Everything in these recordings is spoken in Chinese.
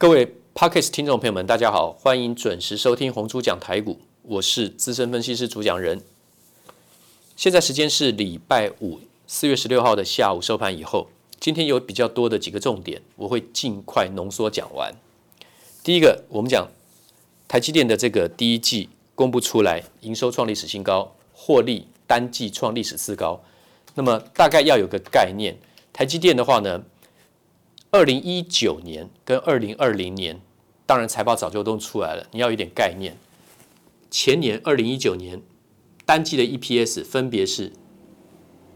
各位 Podcast 听众朋友们，大家好，欢迎准时收听红猪讲台股，我是资深分析师主讲人。现在时间是礼拜五四月十六号的下午收盘以后，今天有比较多的几个重点，我会尽快浓缩讲完。第一个，我们讲台积电的这个第一季公布出来，营收创历史新高，获利单季创历史次高。那么大概要有个概念，台积电的话呢，二零一九年跟二零二零年，当然财报早就都出来了。你要有点概念。前年二零一九年单季的 EPS 分别是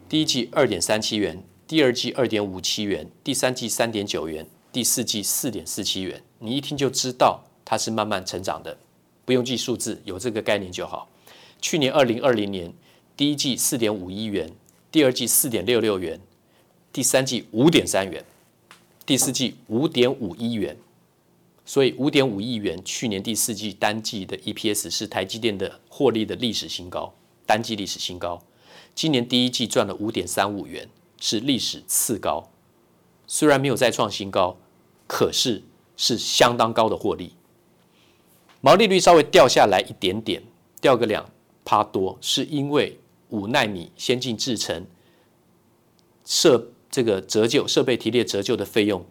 第一季二点三七元，第二季二点五七元，第三季三点九元，第四季四点四七元。你一听就知道它是慢慢成长的，不用记数字，有这个概念就好。去年二零二零年第一季四点五一元，第二季四点六六元，第三季五点三元。第四季五点五亿元，所以五点五亿元，去年第四季单季的 EPS 是台积电的获利的历史新高，单季历史新高。今年第一季赚了五点三五元，是历史次高。虽然没有再创新高，可是是相当高的获利。毛利率稍微掉下来一点点，掉个两趴多，是因为五纳米先进制程设。这个折旧设备提列折旧的费用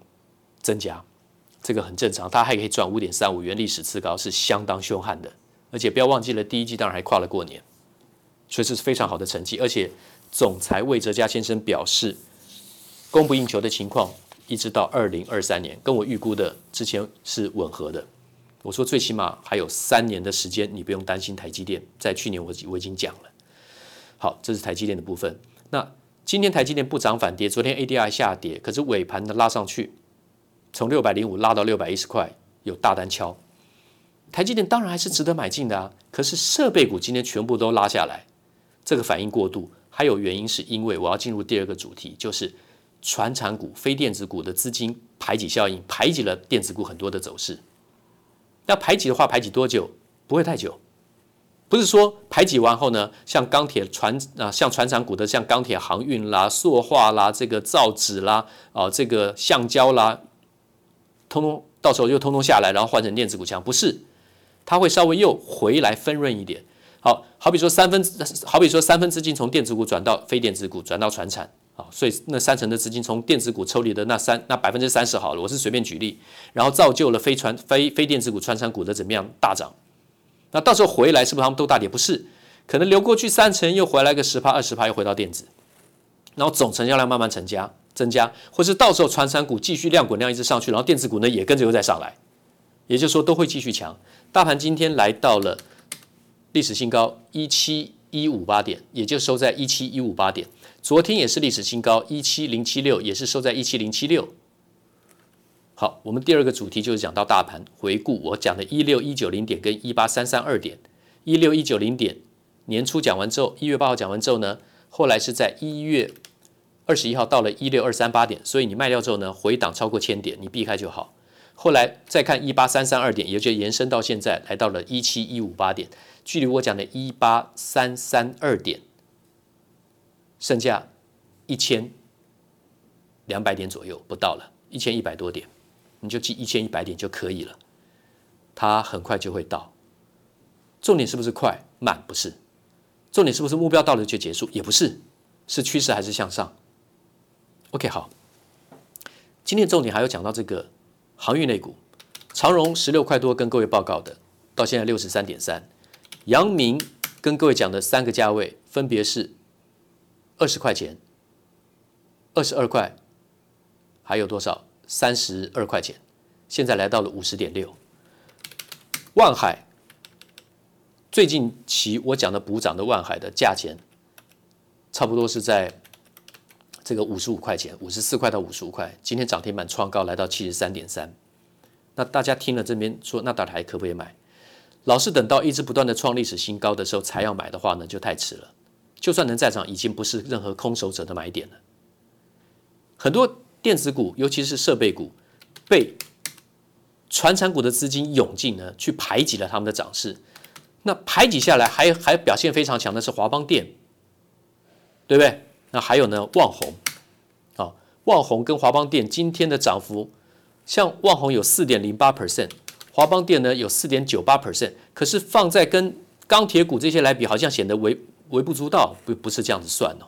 增加，这个很正常。它还可以赚五点三五元，历史次高是相当凶悍的。而且不要忘记了，第一季当然还跨了过年，所以这是非常好的成绩。而且总裁魏哲嘉先生表示，供不应求的情况一直到二零二三年，跟我预估的之前是吻合的。我说最起码还有三年的时间，你不用担心台积电。在去年我我已经讲了。好，这是台积电的部分。那。今天台积电不涨反跌，昨天 ADR 下跌，可是尾盘的拉上去，从六百零五拉到六百一十块，有大单敲。台积电当然还是值得买进的啊，可是设备股今天全部都拉下来，这个反应过度，还有原因是因为我要进入第二个主题，就是传产股、非电子股的资金排挤效应，排挤了电子股很多的走势。要排挤的话，排挤多久？不会太久。不是说排挤完后呢，像钢铁船啊，像船产股的，像钢铁航运啦、塑化啦、这个造纸啦、啊这个橡胶啦，通通到时候又通通下来，然后换成电子股强，不是，它会稍微又回来分润一点。好，好比说三分，好比说三分资金从电子股转到非电子股，转到船产，啊，所以那三成的资金从电子股抽离的那三那百分之三十好了，我是随便举例，然后造就了非船非非电子股船产股的怎么样大涨。那到时候回来是不是他们都大跌？不是，可能流过去三成，又回来个十趴二十趴，又回到电子，然后总成交量慢慢增加增加，或是到时候传产股继续量滚量一直上去，然后电子股呢也跟着又再上来，也就是说都会继续强。大盘今天来到了历史新高一七一五八点，也就收在一七一五八点。昨天也是历史新高一七零七六，也是收在一七零七六。好，我们第二个主题就是讲到大盘回顾，我讲的一六一九零点跟一八三三二点，一六一九零点年初讲完之后，一月八号讲完之后呢，后来是在一月二十一号到了一六二三八点，所以你卖掉之后呢，回档超过千点，你避开就好。后来再看一八三三二点，也就延伸到现在来到了一七一五八点，距离我讲的一八三三二点剩下一千两百点左右，不到了，一千一百多点。你就记一千一百点就可以了，它很快就会到。重点是不是快慢？不是，重点是不是目标到了就结束？也不是，是趋势还是向上？OK，好。今天重点还有讲到这个航运类股，长荣十六块多跟各位报告的，到现在六十三点三。阳明跟各位讲的三个价位分别是二十块钱、二十二块，还有多少？三十二块钱，现在来到了五十点六。万海最近期我讲的补涨的万海的价钱，差不多是在这个五十五块钱，五十四块到五十五块。今天涨停板创高来到七十三点三。那大家听了这边说，那到底还可不可以买？老是等到一直不断的创历史新高的时候才要买的话呢，就太迟了。就算能再涨，已经不是任何空手者的买点了。很多。电子股，尤其是设备股，被传产股的资金涌进呢，去排挤了他们的涨势。那排挤下来还，还表现非常强的是华邦电，对不对？那还有呢，旺宏，啊，旺宏跟华邦电今天的涨幅像旺宏有四点零八 percent，华邦电呢有四点九八 percent，可是放在跟钢铁股这些来比，好像显得微微不足道，不不是这样子算哦。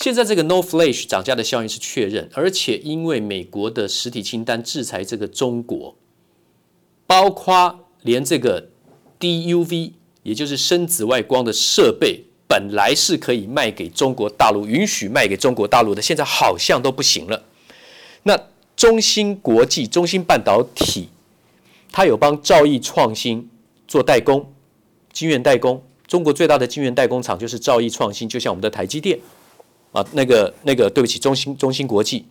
现在这个 no Flash 涨价的效应是确认，而且因为美国的实体清单制裁这个中国，包括连这个 DUV，也就是深紫外光的设备，本来是可以卖给中国大陆，允许卖给中国大陆的，现在好像都不行了。那中芯国际、中芯半导体，它有帮兆易创新做代工，晶圆代工。中国最大的晶圆代工厂就是兆易创新，就像我们的台积电。啊，那个那个，对不起，中芯中芯国际，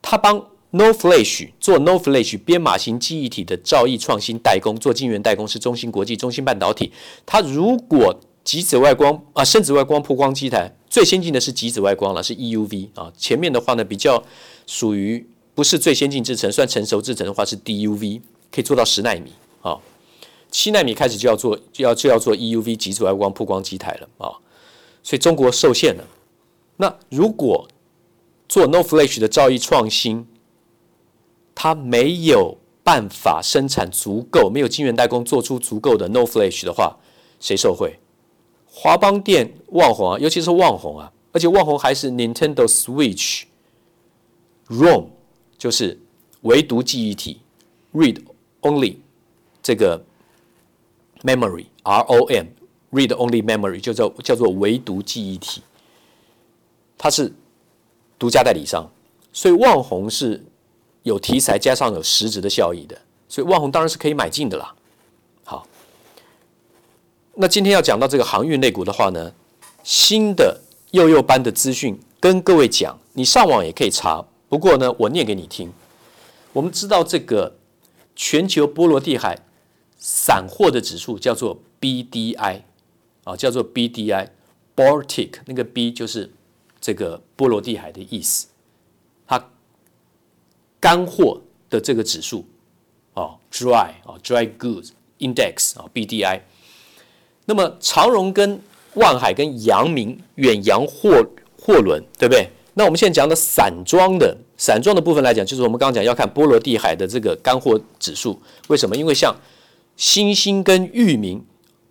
他帮 Noflash 做 Noflash 编码型记忆体的兆易创新代工，做晶圆代工是中芯国际、中芯半导体。它如果极紫外光啊，深紫外光曝光机台最先进的是极紫外光了，是 EUV 啊。前面的话呢，比较属于不是最先进制程，算成熟制程的话是 DUV，可以做到十纳米啊。七纳米开始就要做，就要就要做 EUV 极紫外光曝光机台了啊。所以中国受限了。那如果做 No Flash 的造诣创新，它没有办法生产足够，没有晶圆代工做出足够的 No Flash 的话，谁受惠？华邦电、旺宏啊，尤其是旺宏啊，而且旺宏还是 Nintendo Switch ROM，就是唯独记忆体 Read Only 这个 Memory ROM。Read-only memory 就叫叫做唯独记忆体，它是独家代理商，所以万宏是有题材加上有实质的效益的，所以万宏当然是可以买进的啦。好，那今天要讲到这个航运类股的话呢，新的幼幼班的资讯跟各位讲，你上网也可以查，不过呢，我念给你听。我们知道这个全球波罗的海散货的指数叫做 BDI。啊，叫做 BDI，Baltic，那个 B 就是这个波罗的海的意思。它干货的这个指数，哦，Dry 啊，Dry Goods Index 啊，BDI。那么长荣跟万海跟阳明远洋货货轮，对不对？那我们现在讲的散装的散装的部分来讲，就是我们刚刚讲要看波罗的海的这个干货指数。为什么？因为像新兴跟裕民。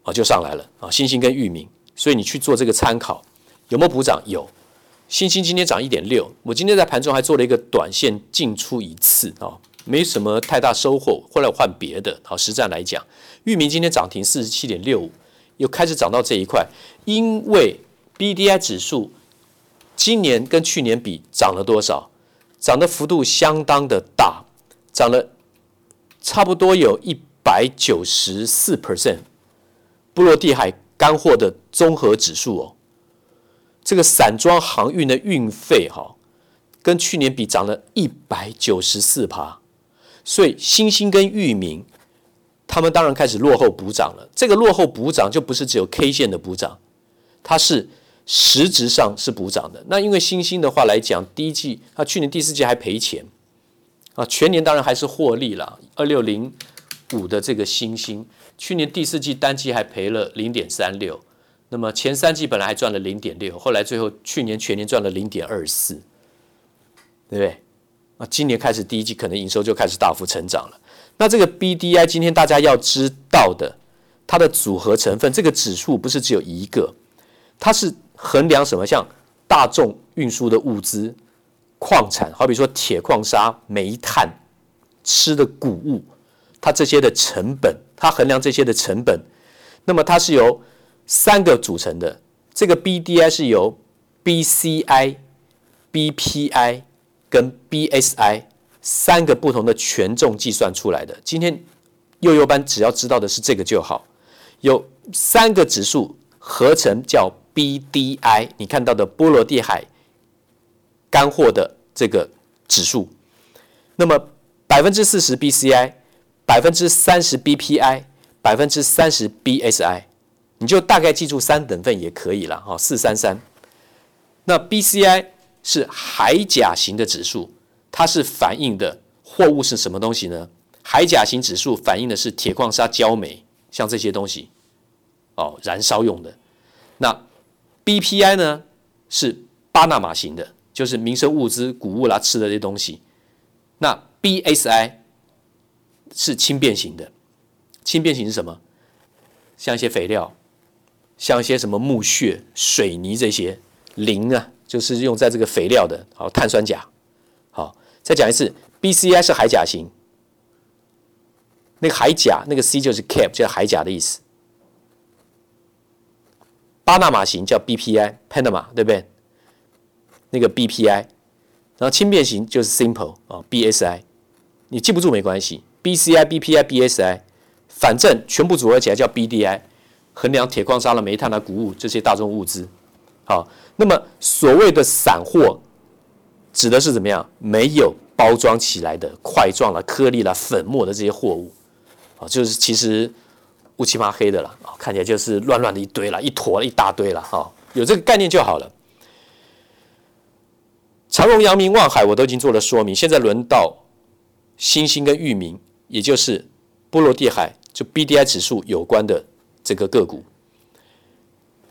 啊，就上来了啊！新兴跟域名，所以你去做这个参考，有没有补涨？有，新兴今天涨一点六，我今天在盘中还做了一个短线进出一次啊，没什么太大收获。后来我换别的，好实战来讲，域名今天涨停四十七点六五，又开始涨到这一块，因为 BDI 指数今年跟去年比涨了多少？涨的幅度相当的大，涨了差不多有一百九十四 percent。波罗的海干货的综合指数哦，这个散装航运的运费哈，跟去年比涨了一百九十四趴，所以新兴跟域名，他们当然开始落后补涨了。这个落后补涨就不是只有 K 线的补涨，它是实质上是补涨的。那因为新兴的话来讲，第一季它去年第四季还赔钱啊，全年当然还是获利了。二六零五的这个新兴。去年第四季单季还赔了零点三六，那么前三季本来还赚了零点六，后来最后去年全年赚了零点二四，对不对？啊，今年开始第一季可能营收就开始大幅成长了。那这个 BDI 今天大家要知道的，它的组合成分，这个指数不是只有一个，它是衡量什么？像大众运输的物资、矿产，好比说铁矿砂、煤炭、吃的谷物，它这些的成本。它衡量这些的成本，那么它是由三个组成的。这个 BDI 是由 BCI、BPI 跟 BSI 三个不同的权重计算出来的。今天幼幼班只要知道的是这个就好。有三个指数合成叫 BDI，你看到的波罗的海干货的这个指数。那么百分之四十 BCI。百分之三十 BPI，百分之三十 BSI，你就大概记住三等份也可以了哈，四三三。那 BCI 是海甲型的指数，它是反映的货物是什么东西呢？海甲型指数反映的是铁矿砂、焦煤，像这些东西哦，燃烧用的。那 BPI 呢是巴拿马型的，就是民生物资、谷物啦、吃的这些东西。那 BSI 是轻便型的，轻便型是什么？像一些肥料，像一些什么木屑、水泥这些磷啊，就是用在这个肥料的。好，碳酸钾。好，再讲一次，BCI 是海甲型。那个海甲，那个 C 就是 Cap，叫海甲的意思。巴拿马型叫 BPI，Panama，对不对？那个 BPI，然后轻便型就是 Simple 啊，BSI。你记不住没关系，BCI、BPI、BSI，反正全部组合起来叫 BDI，衡量铁矿砂了、煤炭了、谷物这些大宗物资。好，那么所谓的散货，指的是怎么样？没有包装起来的块状了、颗粒了、粉末的这些货物。啊，就是其实乌漆嘛黑的了，啊，看起来就是乱乱的一堆了，一坨一大堆了，哈，有这个概念就好了。长荣、阳明、望海我都已经做了说明，现在轮到新兴跟裕民，也就是波罗的海就 BDI 指数有关的这个个股。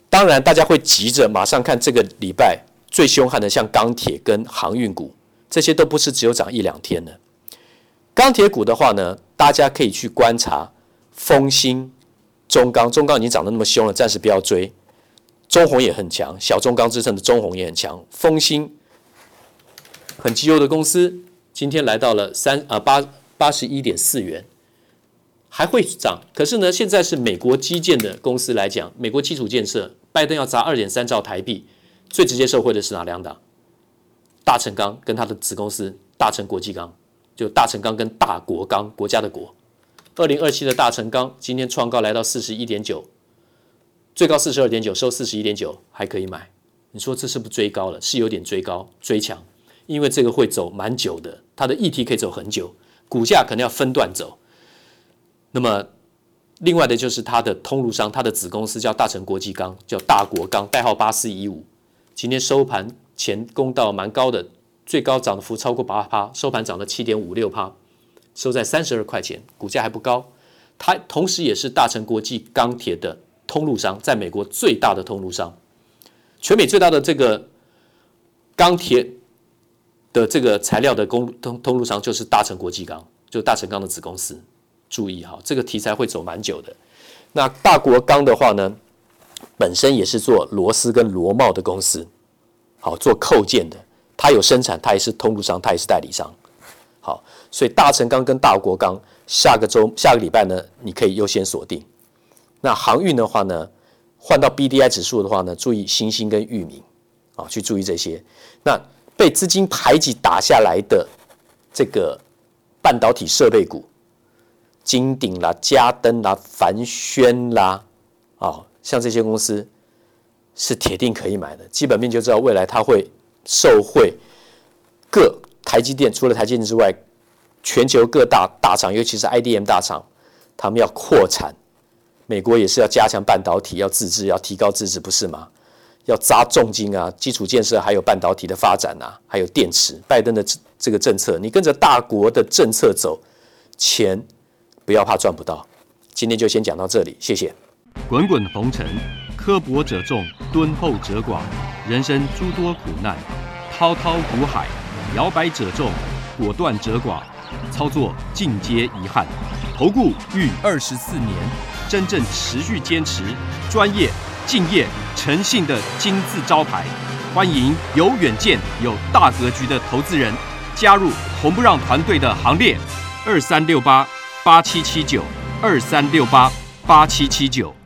当然，大家会急着马上看这个礼拜最凶悍的，像钢铁跟航运股，这些都不是只有涨一两天的。钢铁股的话呢，大家可以去观察丰兴、中钢，中钢已经涨得那么凶了，暂时不要追。中红也很强，小中钢之称的中红也很强。丰兴很绩优的公司，今天来到了三啊八八十一点四元，还会涨。可是呢，现在是美国基建的公司来讲，美国基础建设，拜登要砸二点三兆台币，最直接受惠的是哪两档？大成钢跟他的子公司大成国际钢。就大成钢跟大国钢，国家的国，二零二七的大成钢今天创高来到四十一点九，最高四十二点九，收四十一点九，还可以买。你说这是不是追高了？是有点追高追强，因为这个会走蛮久的，它的议题可以走很久，股价可能要分段走。那么另外的就是它的通路商，它的子公司叫大成国际钢，叫大国钢，代号八四一五，今天收盘前攻到蛮高的。最高涨幅超过八趴，收盘涨了七点五六趴，收在三十二块钱，股价还不高。它同时也是大成国际钢铁的通路商，在美国最大的通路商，全美最大的这个钢铁的这个材料的公通通路商就是大成国际钢，就是大成钢的子公司。注意哈，这个题材会走蛮久的。那大国钢的话呢，本身也是做螺丝跟螺帽的公司，好做扣件的。它有生产，它也是通路商，它也是代理商。好，所以大成钢跟大国钢下个周、下个礼拜呢，你可以优先锁定。那航运的话呢，换到 BDI 指数的话呢，注意新兴跟域名啊，去注意这些。那被资金排挤打下来的这个半导体设备股，金鼎啦、嘉登啦、凡轩啦，啊，像这些公司是铁定可以买的，基本面就知道未来它会。受惠各台积电，除了台积电之外，全球各大大厂，尤其是 IDM 大厂，他们要扩产。美国也是要加强半导体，要自制，要提高自制，不是吗？要砸重金啊，基础建设，还有半导体的发展啊，还有电池。拜登的这个政策，你跟着大国的政策走，钱不要怕赚不到。今天就先讲到这里，谢谢。滚滚红尘，刻薄者众，敦厚者寡。人生诸多苦难，滔滔苦海，摇摆者众，果断者寡，操作尽皆遗憾。投顾逾二十四年，真正持续坚持、专业、敬业、诚信的金字招牌。欢迎有远见、有大格局的投资人加入红不让团队的行列。二三六八八七七九，二三六八八七七九。